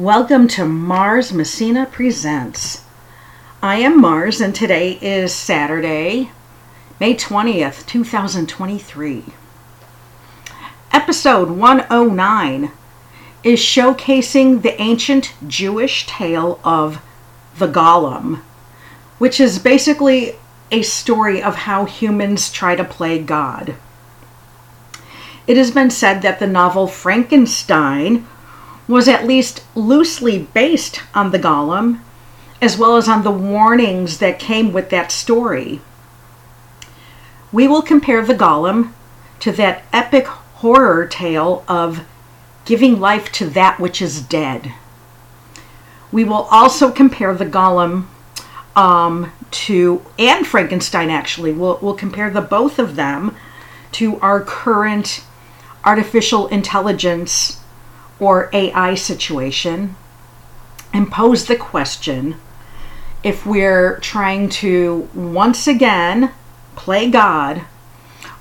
Welcome to Mars Messina Presents. I am Mars, and today is Saturday, May 20th, 2023. Episode 109 is showcasing the ancient Jewish tale of the Golem, which is basically a story of how humans try to play God. It has been said that the novel Frankenstein was at least loosely based on the Golem, as well as on the warnings that came with that story. We will compare the Golem to that epic horror tale of giving life to that which is dead. We will also compare the Golem um, to, and Frankenstein actually, we'll, we'll compare the both of them to our current artificial intelligence or AI situation and pose the question if we're trying to once again play God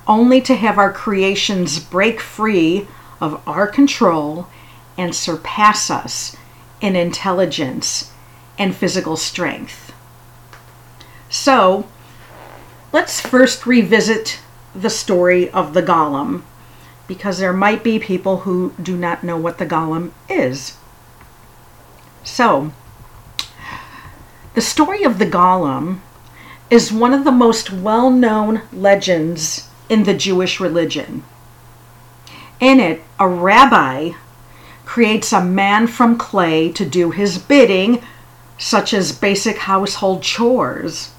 only to have our creations break free of our control and surpass us in intelligence and physical strength. So, let's first revisit the story of the Golem because there might be people who do not know what the Golem is. So, the story of the Golem is one of the most well known legends in the Jewish religion. In it, a rabbi creates a man from clay to do his bidding, such as basic household chores.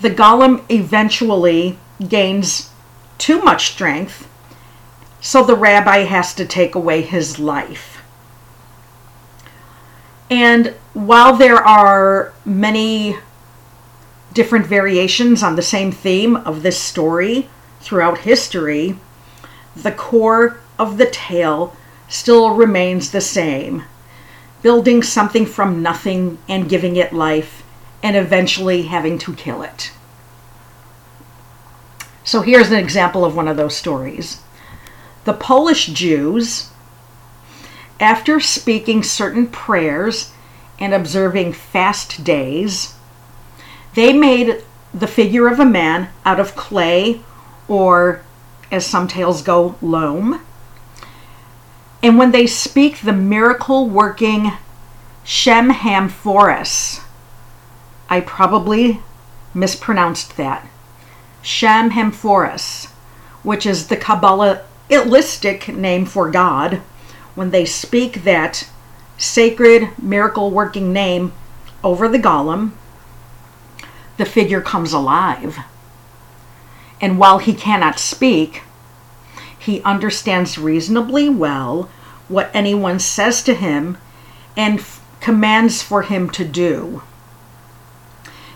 The golem eventually gains too much strength, so the rabbi has to take away his life. And while there are many different variations on the same theme of this story throughout history, the core of the tale still remains the same building something from nothing and giving it life, and eventually having to kill it. So here's an example of one of those stories. The Polish Jews, after speaking certain prayers and observing fast days, they made the figure of a man out of clay or as some tales go, loam. And when they speak the miracle working Shem Hamforis, I probably mispronounced that. Shem Hamforis, which is the Kabbalistic name for God, when they speak that sacred miracle working name over the golem, the figure comes alive. And while he cannot speak, he understands reasonably well what anyone says to him and f- commands for him to do.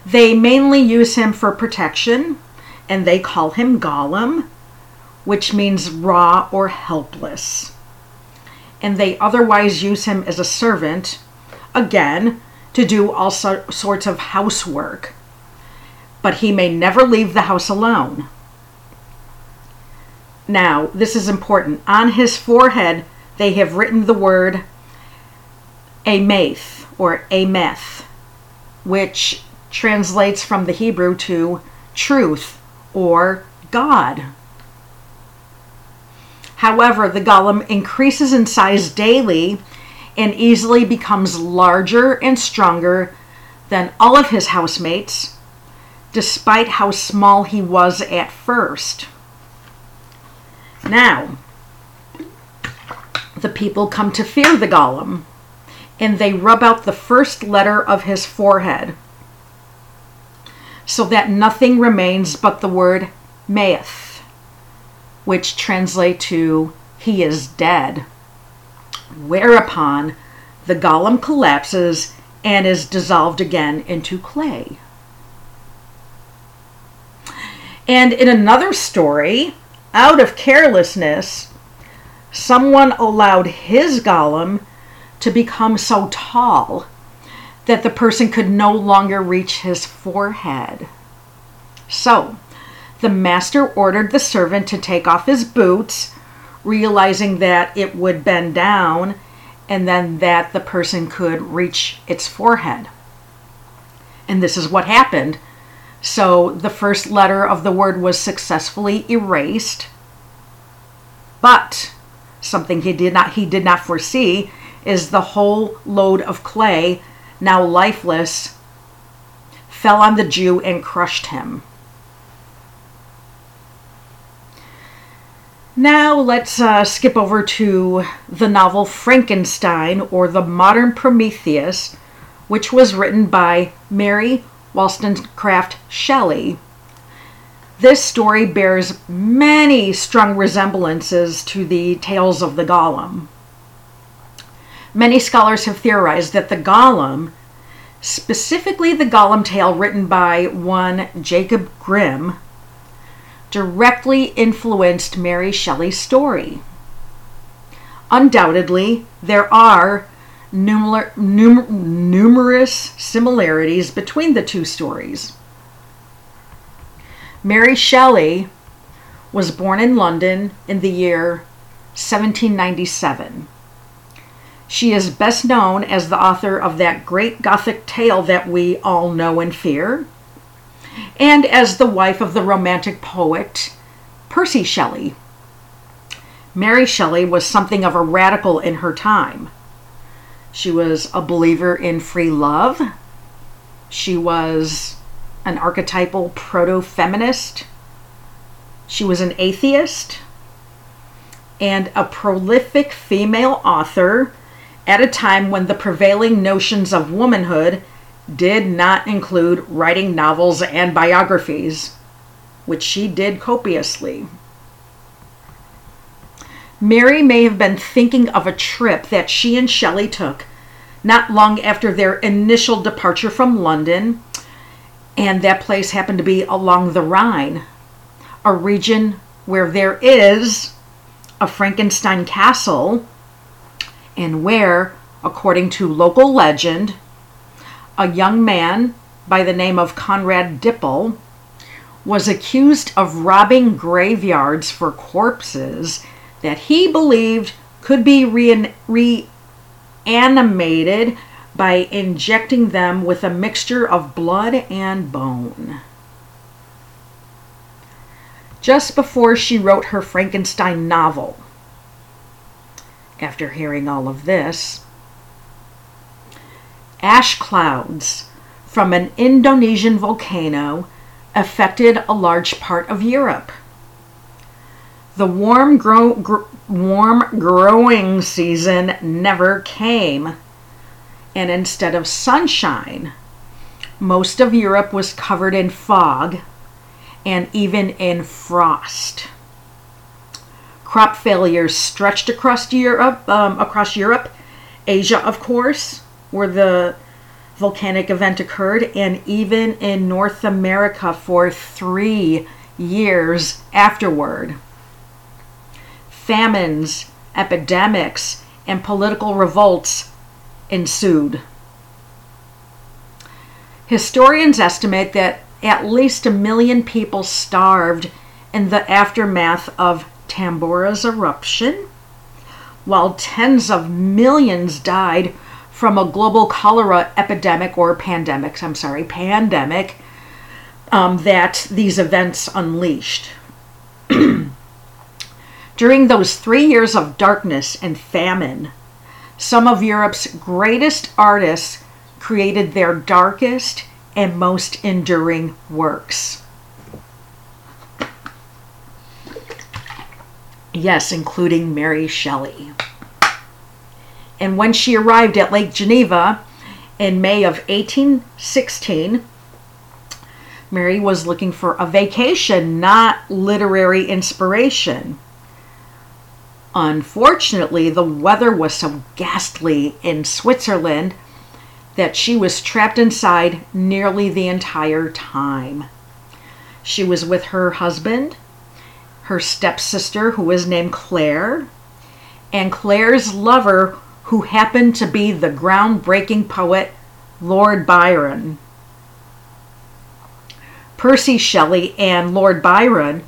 They mainly use him for protection, and they call him Golem, which means raw or helpless. And they otherwise use him as a servant, again, to do all so- sorts of housework. But he may never leave the house alone. Now, this is important. On his forehead, they have written the word Amath or Ameth, which translates from the Hebrew to truth or God. However, the golem increases in size daily and easily becomes larger and stronger than all of his housemates, despite how small he was at first. Now, the people come to fear the golem, and they rub out the first letter of his forehead, so that nothing remains but the word Meath, which translate to he is dead. Whereupon the golem collapses and is dissolved again into clay. And in another story, out of carelessness, someone allowed his golem to become so tall that the person could no longer reach his forehead. So, the master ordered the servant to take off his boots, realizing that it would bend down and then that the person could reach its forehead. And this is what happened. So the first letter of the word was successfully erased. But something he did not he did not foresee is the whole load of clay, now lifeless, fell on the Jew and crushed him. Now let's uh, skip over to the novel Frankenstein or the Modern Prometheus, which was written by Mary Wollstonecraft Shelley. This story bears many strong resemblances to the tales of the Golem. Many scholars have theorized that the Golem, specifically the Golem tale written by one Jacob Grimm, directly influenced Mary Shelley's story. Undoubtedly, there are numer- numerous similarities between the two stories. Mary Shelley was born in London in the year 1797. She is best known as the author of that great Gothic tale that we all know and fear, and as the wife of the Romantic poet Percy Shelley. Mary Shelley was something of a radical in her time. She was a believer in free love. She was an archetypal proto feminist. She was an atheist and a prolific female author at a time when the prevailing notions of womanhood did not include writing novels and biographies, which she did copiously. Mary may have been thinking of a trip that she and Shelley took not long after their initial departure from London, and that place happened to be along the Rhine, a region where there is a Frankenstein castle, and where, according to local legend, a young man by the name of Conrad Dippel was accused of robbing graveyards for corpses that he believed could be reanimated by injecting them with a mixture of blood and bone. Just before she wrote her Frankenstein novel, after hearing all of this, ash clouds from an Indonesian volcano affected a large part of Europe. The warm, grow, gr- warm growing season never came, and instead of sunshine, most of Europe was covered in fog and even in frost. Crop failures stretched across Europe, um, across Europe, Asia, of course, where the volcanic event occurred, and even in North America for three years afterward famines, epidemics, and political revolts ensued. Historians estimate that at least a million people starved in the aftermath of Tambora's eruption, while tens of millions died from a global cholera epidemic or pandemic, I'm sorry, pandemic um, that these events unleashed. During those three years of darkness and famine, some of Europe's greatest artists created their darkest and most enduring works. Yes, including Mary Shelley. And when she arrived at Lake Geneva in May of 1816, Mary was looking for a vacation, not literary inspiration. Unfortunately, the weather was so ghastly in Switzerland that she was trapped inside nearly the entire time. She was with her husband, her stepsister, who was named Claire, and Claire's lover, who happened to be the groundbreaking poet Lord Byron. Percy Shelley and Lord Byron,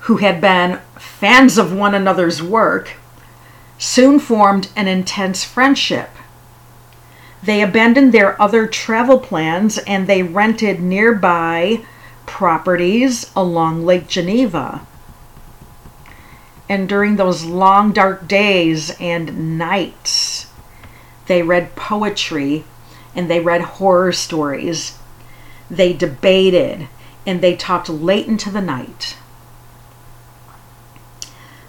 who had been fans of one another's work, soon formed an intense friendship. They abandoned their other travel plans and they rented nearby properties along Lake Geneva. And during those long, dark days and nights, they read poetry and they read horror stories. They debated and they talked late into the night.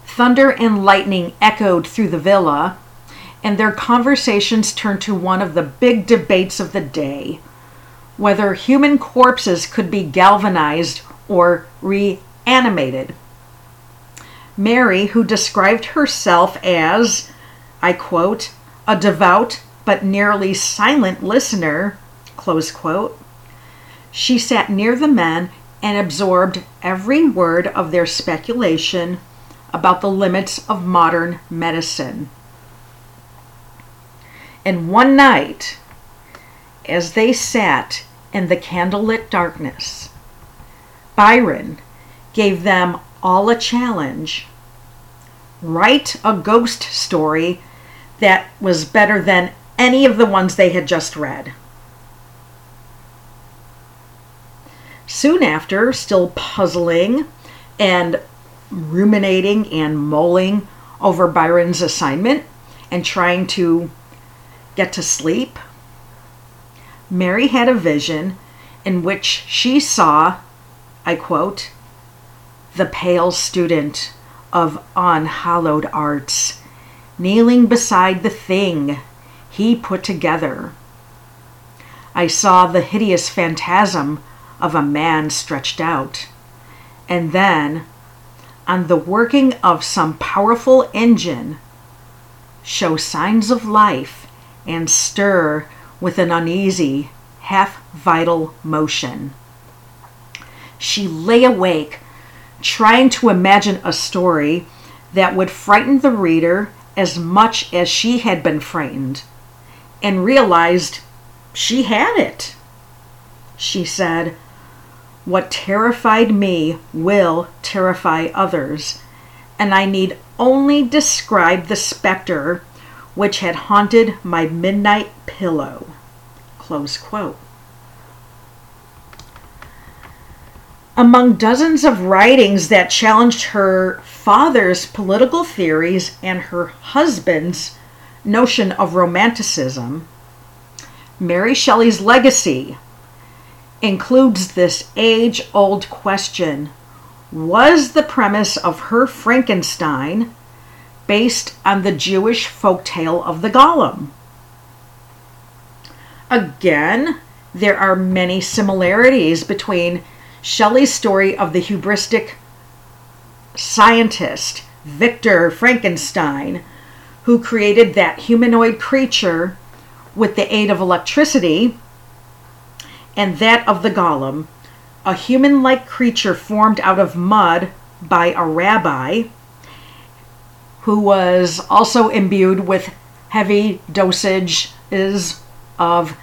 Thunder and lightning echoed through the villa, and their conversations turned to one of the big debates of the day whether human corpses could be galvanized or reanimated. Mary, who described herself as, I quote, a devout but nearly silent listener, close quote, she sat near the men and absorbed every word of their speculation about the limits of modern medicine. And one night, as they sat in the candlelit darkness, Byron gave them all a challenge write a ghost story that was better than any of the ones they had just read. Soon after, still puzzling and ruminating and mulling over Byron's assignment and trying to get to sleep, Mary had a vision in which she saw, I quote, the pale student of unhallowed arts kneeling beside the thing he put together. I saw the hideous phantasm of a man stretched out, and then on the working of some powerful engine show signs of life and stir with an uneasy, half vital motion. She lay awake, trying to imagine a story that would frighten the reader as much as she had been frightened, and realized she had it. She said, what terrified me will terrify others, and I need only describe the specter which had haunted my midnight pillow. Close quote. Among dozens of writings that challenged her father's political theories and her husband's notion of romanticism, Mary Shelley's legacy includes this age old question Was the premise of her Frankenstein based on the Jewish folktale of the Golem? Again, there are many similarities between Shelley's story of the hubristic scientist Victor Frankenstein, who created that humanoid creature with the aid of electricity and that of the golem, a human like creature formed out of mud by a rabbi who was also imbued with heavy dosages of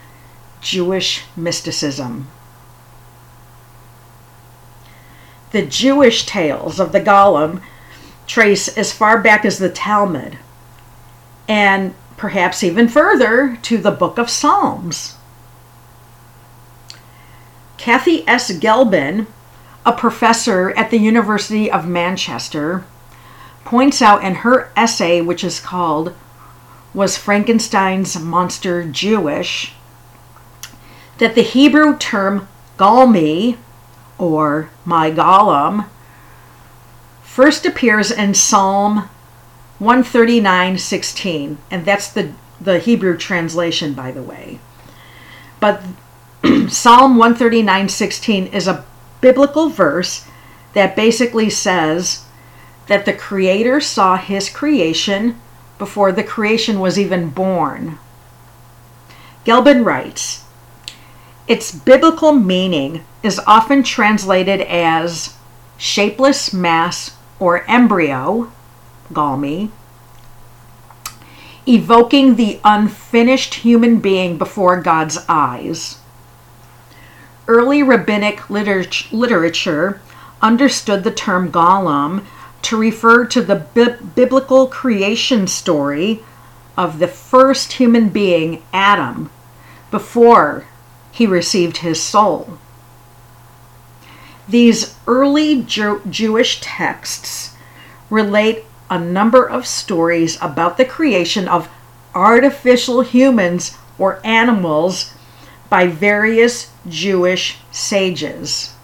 Jewish mysticism. The Jewish tales of the golem trace as far back as the Talmud, and perhaps even further to the book of Psalms. Cathy S. Gelbin, a professor at the University of Manchester, points out in her essay, which is called Was Frankenstein's Monster Jewish? that the Hebrew term Galmi, or my golem, first appears in Psalm 139:16, and that's the, the Hebrew translation, by the way. But Psalm 139:16 is a biblical verse that basically says that the creator saw his creation before the creation was even born. Gelbin writes, its biblical meaning is often translated as shapeless mass or embryo, galmi, evoking the unfinished human being before God's eyes. Early rabbinic liter- literature understood the term golem to refer to the bi- biblical creation story of the first human being, Adam, before he received his soul. These early Jew- Jewish texts relate a number of stories about the creation of artificial humans or animals by various Jewish sages.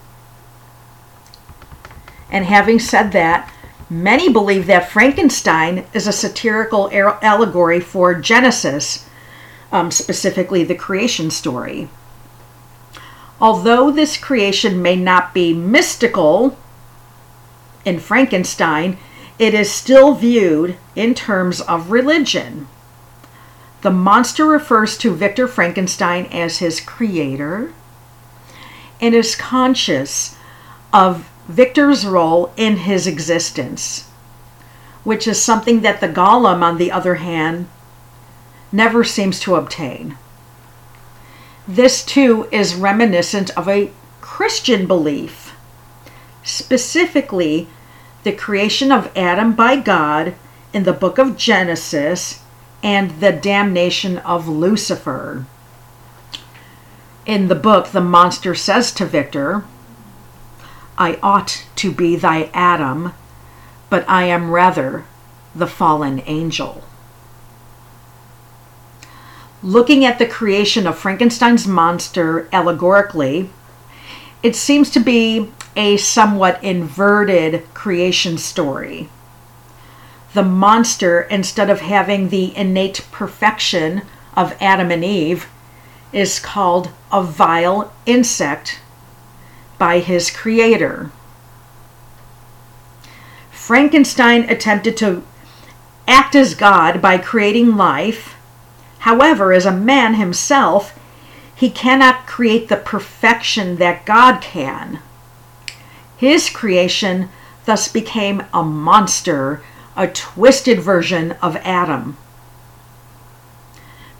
And having said that, many believe that Frankenstein is a satirical allegory for Genesis, um, specifically the creation story. Although this creation may not be mystical in Frankenstein, it is still viewed in terms of religion. The monster refers to Victor Frankenstein as his creator and is conscious of Victor's role in his existence, which is something that the golem, on the other hand, never seems to obtain. This too is reminiscent of a Christian belief, specifically the creation of Adam by God in the book of Genesis and the damnation of Lucifer. In the book, the monster says to Victor, I ought to be thy Adam, but I am rather the fallen angel. Looking at the creation of Frankenstein's monster allegorically, it seems to be a somewhat inverted creation story. The monster, instead of having the innate perfection of Adam and Eve, is called a vile insect by his creator. Frankenstein attempted to act as God by creating life. However, as a man himself, he cannot create the perfection that God can. His creation thus became a monster, a twisted version of Adam.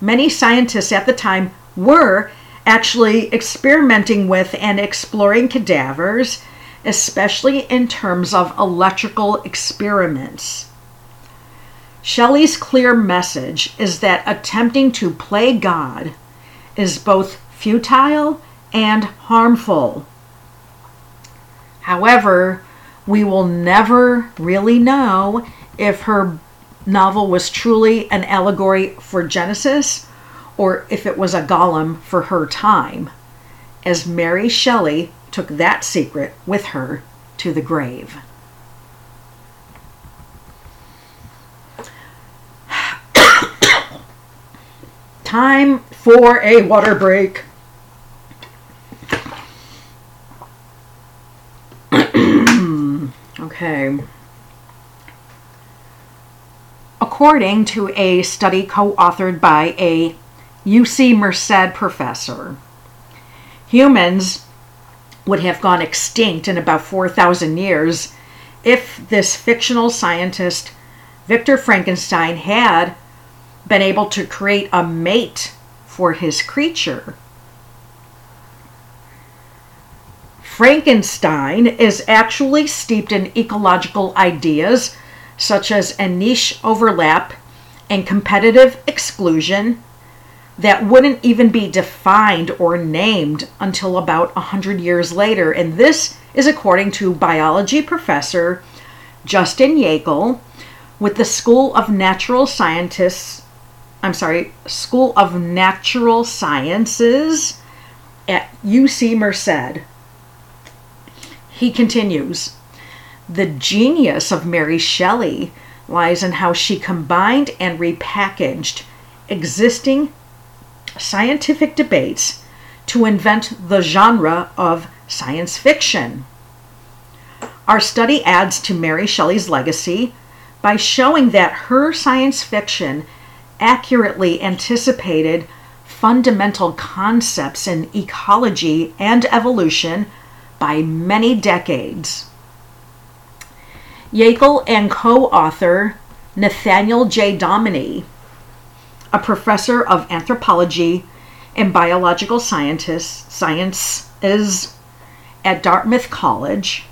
Many scientists at the time were actually experimenting with and exploring cadavers, especially in terms of electrical experiments. Shelley's clear message is that attempting to play God is both futile and harmful. However, we will never really know if her novel was truly an allegory for Genesis or if it was a golem for her time, as Mary Shelley took that secret with her to the grave. Time for a water break. okay. According to a study co authored by a UC Merced professor. Humans would have gone extinct in about 4,000 years if this fictional scientist, Victor Frankenstein, had been able to create a mate for his creature. Frankenstein is actually steeped in ecological ideas such as a niche overlap and competitive exclusion that wouldn't even be defined or named until about 100 years later. And this is according to biology professor Justin Yeakel with the School of Natural Scientists, I'm sorry, School of Natural Sciences at UC Merced. He continues The genius of Mary Shelley lies in how she combined and repackaged existing scientific debates to invent the genre of science fiction. Our study adds to Mary Shelley's legacy by showing that her science fiction accurately anticipated fundamental concepts in ecology and evolution by many decades. Yeakel and co author Nathaniel J. Dominy a professor of anthropology and biological scientists, is at Dartmouth College,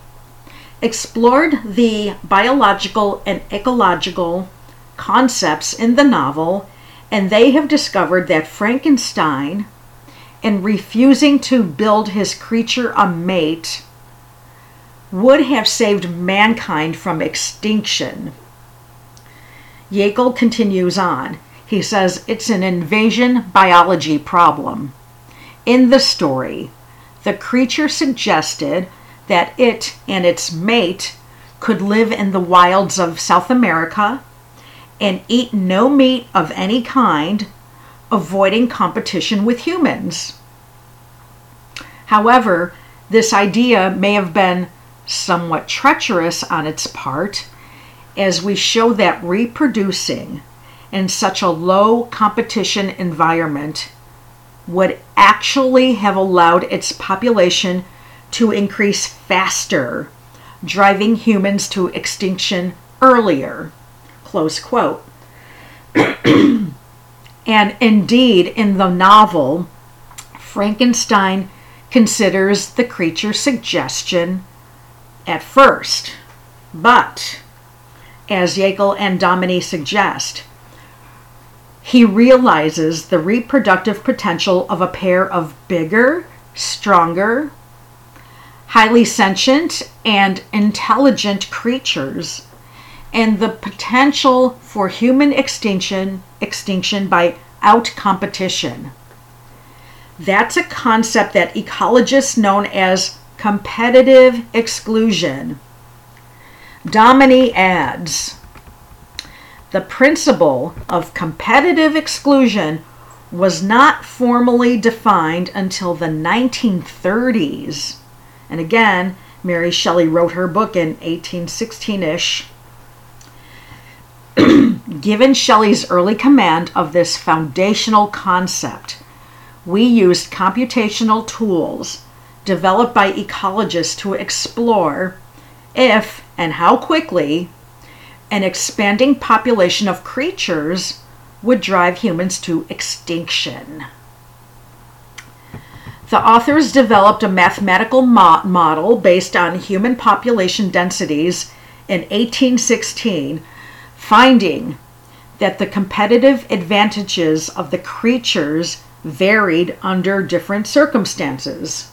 explored the biological and ecological concepts in the novel, and they have discovered that Frankenstein, in refusing to build his creature a mate, would have saved mankind from extinction. Yeakel continues on. He says it's an invasion biology problem. In the story, the creature suggested that it and its mate could live in the wilds of South America and eat no meat of any kind, avoiding competition with humans. However, this idea may have been somewhat treacherous on its part, as we show that reproducing in such a low competition environment would actually have allowed its population to increase faster, driving humans to extinction earlier. Close quote. and indeed, in the novel, Frankenstein considers the creature's suggestion at first. But, as Yeakel and Dominy suggest, he realizes the reproductive potential of a pair of bigger, stronger, highly sentient, and intelligent creatures, and the potential for human extinction extinction by out competition. That's a concept that ecologists known as competitive exclusion. Dominy adds the principle of competitive exclusion was not formally defined until the 1930s. And again, Mary Shelley wrote her book in 1816 ish. Given Shelley's early command of this foundational concept, we used computational tools developed by ecologists to explore if and how quickly an expanding population of creatures would drive humans to extinction. The authors developed a mathematical mo- model based on human population densities in 1816, finding that the competitive advantages of the creatures varied under different circumstances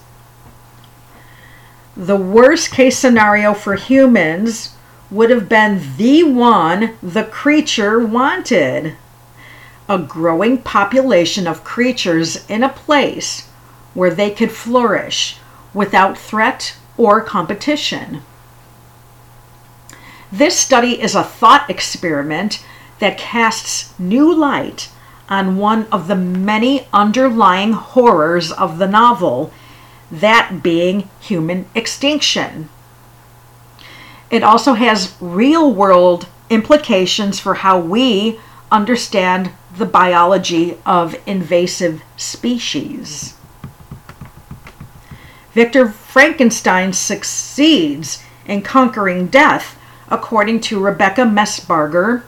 the worst case scenario for humans would have been the one the creature wanted a growing population of creatures in a place where they could flourish without threat or competition. This study is a thought experiment that casts new light on one of the many underlying horrors of the novel that being human extinction. It also has real world implications for how we understand the biology of invasive species. Victor Frankenstein succeeds in conquering death, according to Rebecca Messbarger,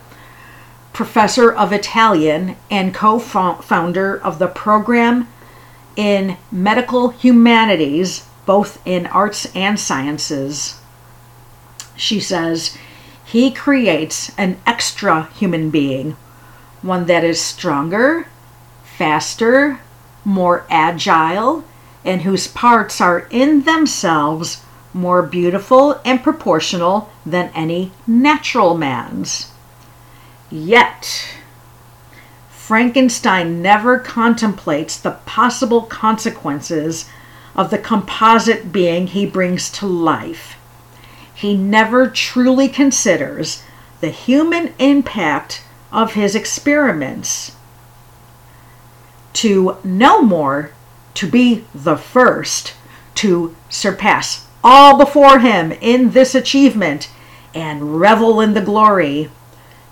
professor of Italian and co founder of the program in medical humanities, both in arts and sciences. She says, he creates an extra human being, one that is stronger, faster, more agile, and whose parts are in themselves more beautiful and proportional than any natural man's. Yet, Frankenstein never contemplates the possible consequences of the composite being he brings to life. He never truly considers the human impact of his experiments. To know more, to be the first, to surpass all before him in this achievement, and revel in the glory,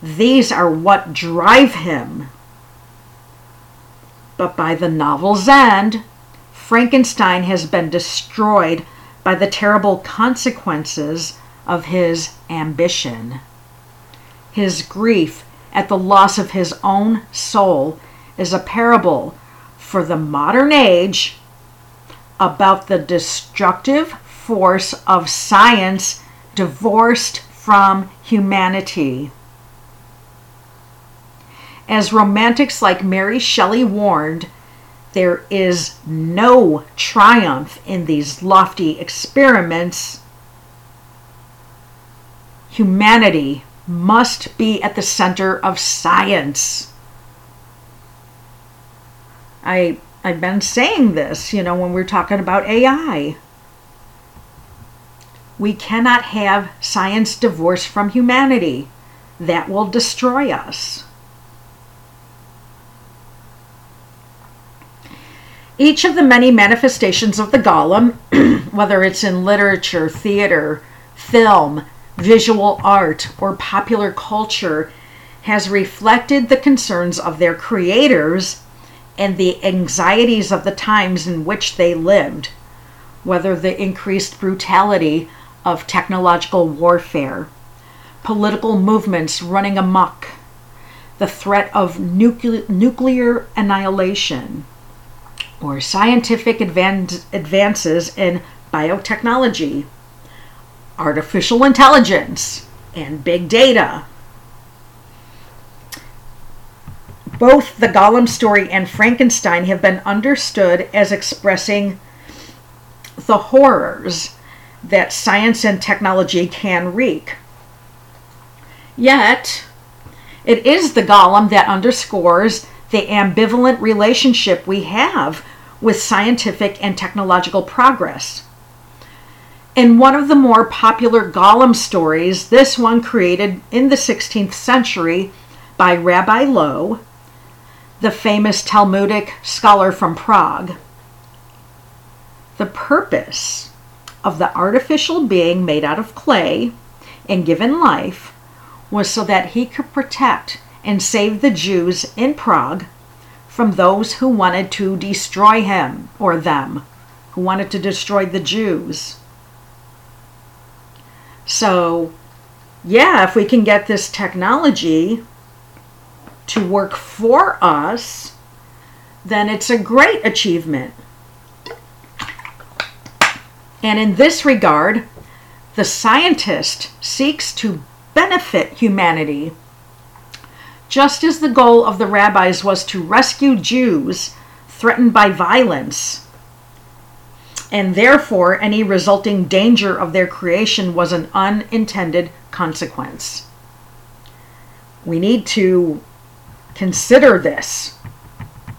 these are what drive him but by the novel's end, Frankenstein has been destroyed by the terrible consequences of his ambition. His grief at the loss of his own soul is a parable for the modern age about the destructive force of science divorced from humanity. As romantics like Mary Shelley warned, there is no triumph in these lofty experiments. Humanity must be at the center of science. I I've been saying this, you know, when we're talking about AI. We cannot have science divorced from humanity. That will destroy us. Each of the many manifestations of the golem, whether it's in literature, theater, film, visual art, or popular culture, has reflected the concerns of their creators and the anxieties of the times in which they lived, whether the increased brutality of technological warfare, political movements running amok, the threat of nuclear, nuclear annihilation, or scientific advan- advances in biotechnology, artificial intelligence, and big data. Both the Golem story and Frankenstein have been understood as expressing the horrors that science and technology can wreak. Yet, it is the Golem that underscores the ambivalent relationship we have with scientific and technological progress. In one of the more popular Golem stories, this one created in the 16th century by Rabbi Loew, the famous Talmudic scholar from Prague. The purpose of the artificial being made out of clay and given life was so that he could protect and save the Jews in Prague from those who wanted to destroy him or them, who wanted to destroy the Jews. So, yeah, if we can get this technology to work for us, then it's a great achievement. And in this regard, the scientist seeks to benefit humanity. Just as the goal of the rabbis was to rescue Jews threatened by violence, and therefore any resulting danger of their creation was an unintended consequence. We need to consider this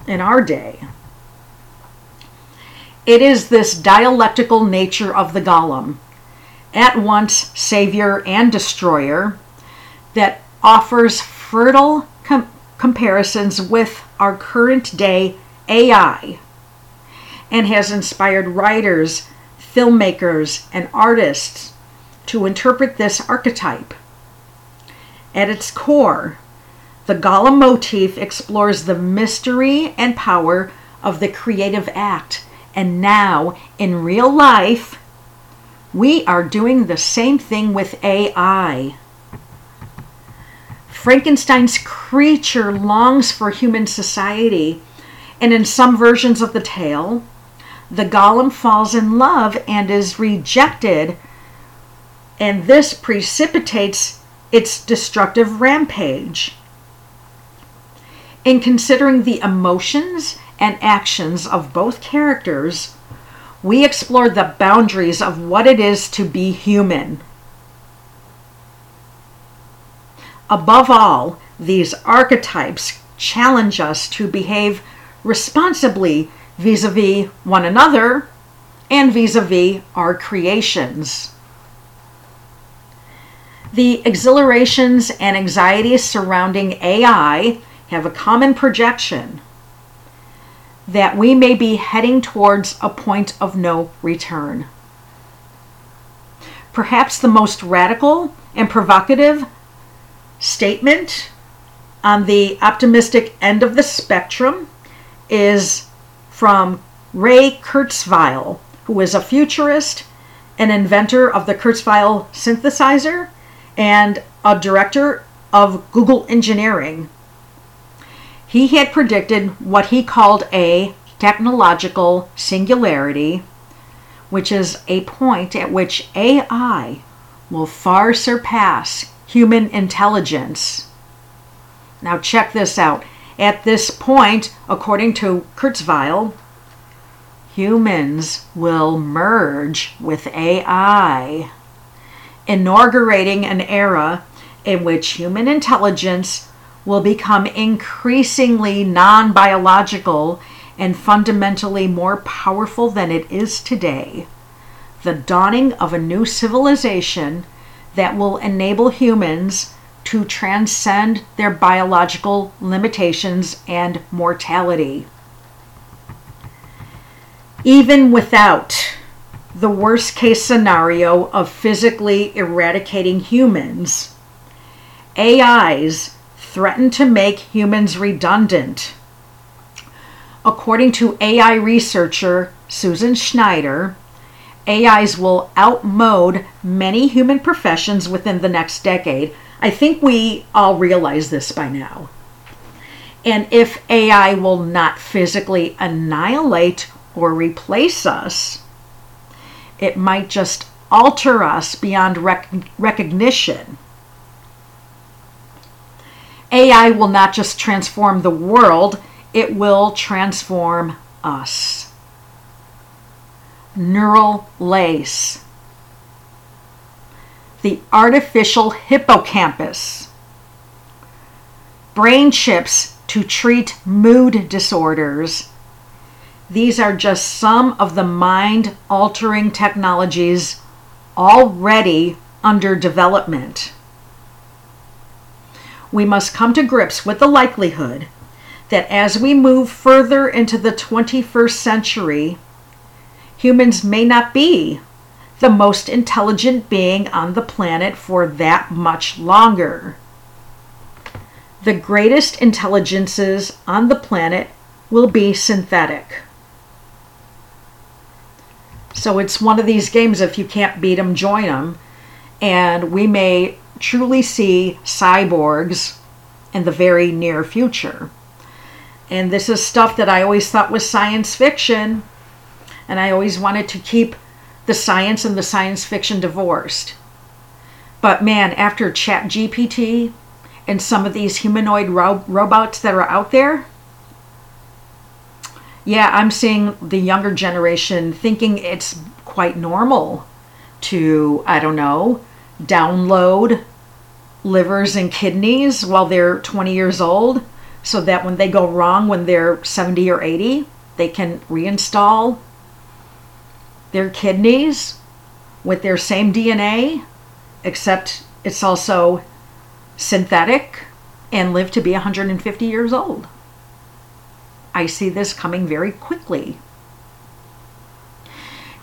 in our day. It is this dialectical nature of the golem, at once savior and destroyer, that offers fertile com- comparisons with our current day AI and has inspired writers, filmmakers, and artists to interpret this archetype. At its core, the Golem motif explores the mystery and power of the creative act. And now, in real life, we are doing the same thing with AI. Frankenstein's creature longs for human society, and in some versions of the tale, the golem falls in love and is rejected, and this precipitates its destructive rampage. In considering the emotions and actions of both characters, we explore the boundaries of what it is to be human. Above all, these archetypes challenge us to behave responsibly vis a vis one another and vis a vis our creations. The exhilarations and anxieties surrounding AI have a common projection that we may be heading towards a point of no return. Perhaps the most radical and provocative statement on the optimistic end of the spectrum is from Ray Kurzweil, who is a futurist, an inventor of the Kurzweil synthesizer, and a director of Google Engineering. He had predicted what he called a technological singularity, which is a point at which AI will far surpass human intelligence. Now, check this out. At this point, according to Kurzweil, humans will merge with AI, inaugurating an era in which human intelligence will become increasingly non biological and fundamentally more powerful than it is today. The dawning of a new civilization that will enable humans to transcend their biological limitations and mortality. Even without the worst case scenario of physically eradicating humans, AIs threaten to make humans redundant. According to AI researcher Susan Schneider, AIs will outmode many human professions within the next decade. I think we all realize this by now. And if AI will not physically annihilate or replace us, it might just alter us beyond rec- recognition. AI will not just transform the world, it will transform us. Neural lace. The artificial hippocampus. Brain chips to treat mood disorders. These are just some of the mind altering technologies already under development we must come to grips with the likelihood that as we move further into the 21st century, humans may not be the most intelligent being on the planet for that much longer. The greatest intelligences on the planet will be synthetic. So it's one of these games, if you can't beat them, join them. And we may truly see cyborgs in the very near future. And this is stuff that I always thought was science fiction, and I always wanted to keep the science and the science fiction divorced. But man, after ChatGPT and some of these humanoid ro- robots that are out there, yeah, I'm seeing the younger generation thinking it's quite normal to, I don't know, download livers and kidneys while they're 20 years old so that when they go wrong when they're 70 or 80, they can reinstall their kidneys with their same DNA, except it's also synthetic and live to be 150 years old. I see this coming very quickly.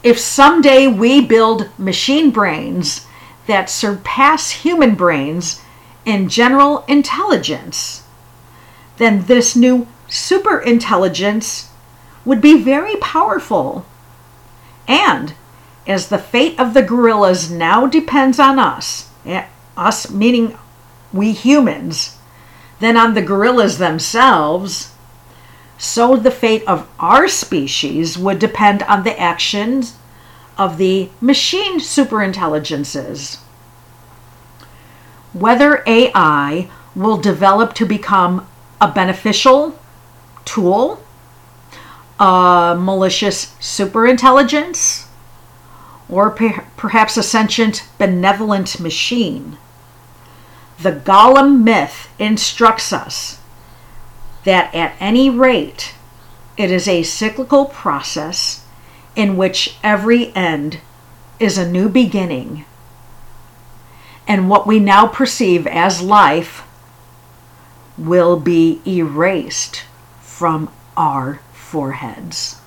If someday we build machine brains that surpass human brains in general intelligence, then this new super intelligence would be very powerful. And as the fate of the gorillas now depends on us, eh, us meaning we humans, then on the gorillas themselves, so the fate of our species would depend on the actions of the machine superintelligences. Whether AI will develop to become a beneficial tool, a malicious superintelligence, or per- perhaps a sentient benevolent machine. The Golem myth instructs us that at any rate, it is a cyclical process in which every end is a new beginning. And what we now perceive as life will be erased from our foreheads.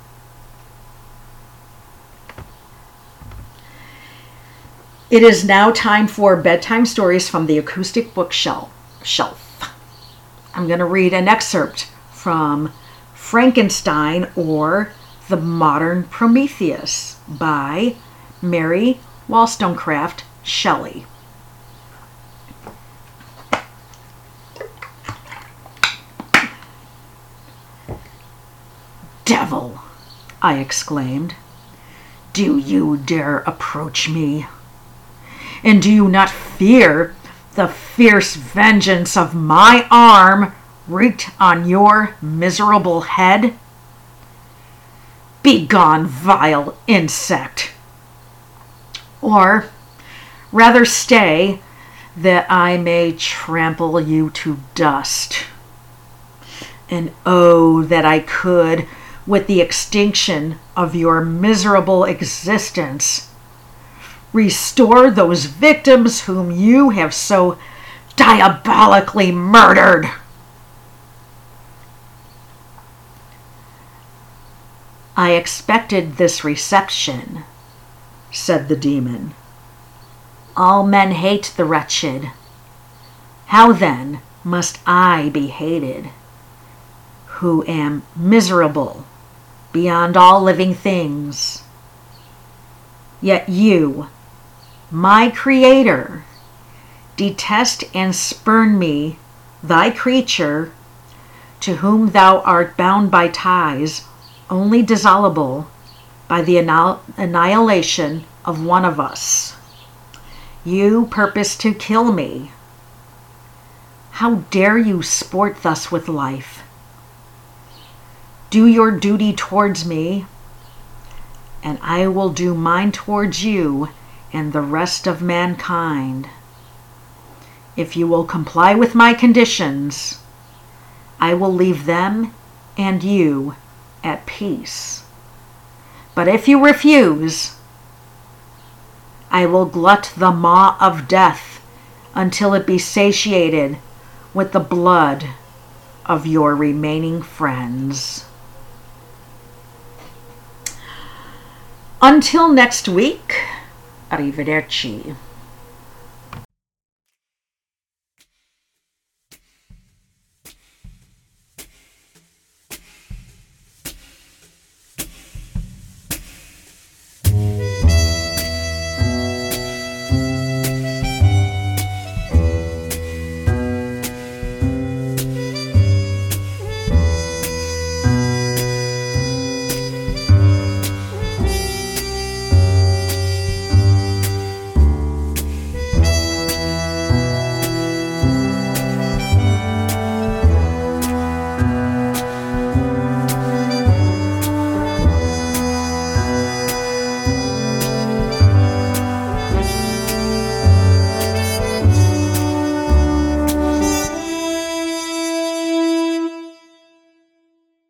It is now time for bedtime stories from the acoustic bookshelf. Shelf. I'm going to read an excerpt from Frankenstein or the Modern Prometheus by Mary Wollstonecraft Shelley. Devil! I exclaimed. Do you dare approach me? And do you not fear the fierce vengeance of my arm wreaked on your miserable head? Begone, vile insect! Or rather stay that I may trample you to dust. And oh, that I could, with the extinction of your miserable existence, restore those victims whom you have so diabolically murdered. I expected this reception, said the demon. All men hate the wretched. How then must I be hated, who am miserable beyond all living things? Yet you, my Creator, detest and spurn me, thy creature, to whom thou art bound by ties only dissoluble by the annihilation of one of us. You purpose to kill me. How dare you sport thus with life? Do your duty towards me, and I will do mine towards you and the rest of mankind. If you will comply with my conditions, I will leave them and you at peace. But if you refuse, I will glut the maw of death until it be satiated with the blood of your remaining friends. Until next week, arrivederci.